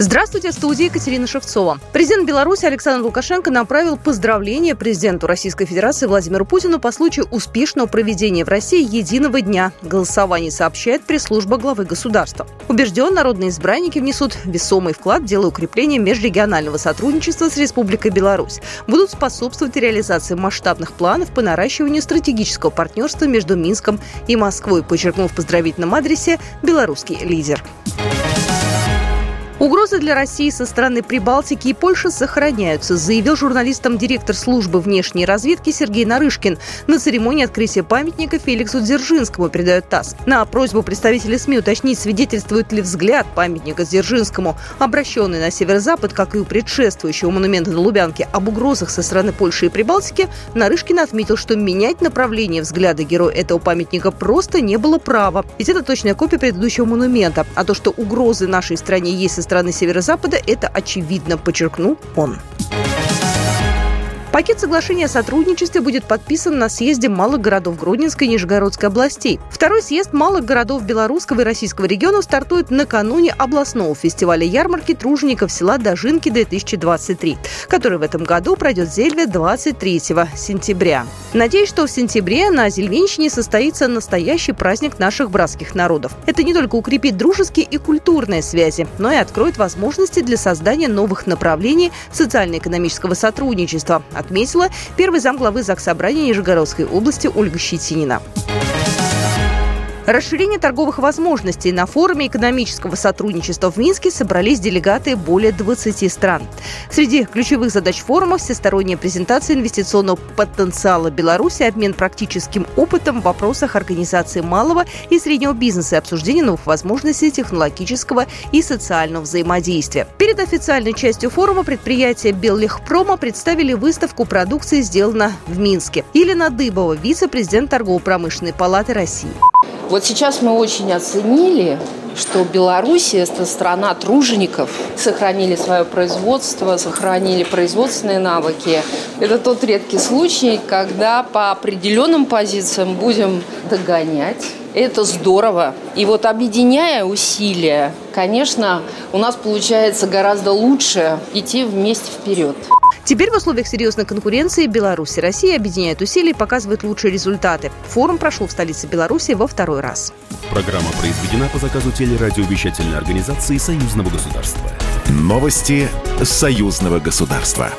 Здравствуйте, в студии Екатерина Шевцова. Президент Беларуси Александр Лукашенко направил поздравления президенту Российской Федерации Владимиру Путину по случаю успешного проведения в России единого дня голосования, сообщает пресс-служба главы государства. Убежден, народные избранники внесут весомый вклад в дело укрепления межрегионального сотрудничества с Республикой Беларусь, будут способствовать реализации масштабных планов по наращиванию стратегического партнерства между Минском и Москвой, подчеркнул в поздравительном адресе белорусский лидер. Угрозы для России со стороны Прибалтики и Польши сохраняются, заявил журналистам директор службы внешней разведки Сергей Нарышкин на церемонии открытия памятника Феликсу Дзержинскому, передает ТАСС. На просьбу представителей СМИ уточнить, свидетельствует ли взгляд памятника Дзержинскому, обращенный на северо-запад, как и у предшествующего монумента на Лубянке, об угрозах со стороны Польши и Прибалтики, Нарышкин отметил, что менять направление взгляда героя этого памятника просто не было права. Ведь это точная копия предыдущего монумента. А то, что угрозы нашей стране есть со страны Северо-Запада, это очевидно, подчеркнул он. Пакет соглашения о сотрудничестве будет подписан на съезде малых городов Гродненской и Нижегородской областей. Второй съезд малых городов Белорусского и Российского регионов стартует накануне областного фестиваля ярмарки тружеников села Дожинки-2023, который в этом году пройдет в Зельве 23 сентября. Надеюсь, что в сентябре на Зельвенщине состоится настоящий праздник наших братских народов. Это не только укрепит дружеские и культурные связи, но и откроет возможности для создания новых направлений социально-экономического сотрудничества, отметила первый замглавы Заксобрания Нижегородской области Ольга Щетинина. Расширение торговых возможностей. На форуме экономического сотрудничества в Минске собрались делегаты более 20 стран. Среди ключевых задач форума – всесторонняя презентация инвестиционного потенциала Беларуси, обмен практическим опытом в вопросах организации малого и среднего бизнеса и обсуждение новых возможностей технологического и социального взаимодействия. Перед официальной частью форума предприятия Беллихпрома представили выставку продукции «Сделано в Минске». Елена Дыбова, вице-президент Торгово-промышленной палаты России. Вот сейчас мы очень оценили, что Беларусь – это страна тружеников. Сохранили свое производство, сохранили производственные навыки. Это тот редкий случай, когда по определенным позициям будем догонять. Это здорово. И вот объединяя усилия, конечно, у нас получается гораздо лучше идти вместе вперед. Теперь в условиях серьезной конкуренции Беларусь и Россия объединяют усилия и показывают лучшие результаты. Форум прошел в столице Беларуси во второй раз. Программа произведена по заказу телерадиовещательной организации Союзного государства. Новости Союзного государства.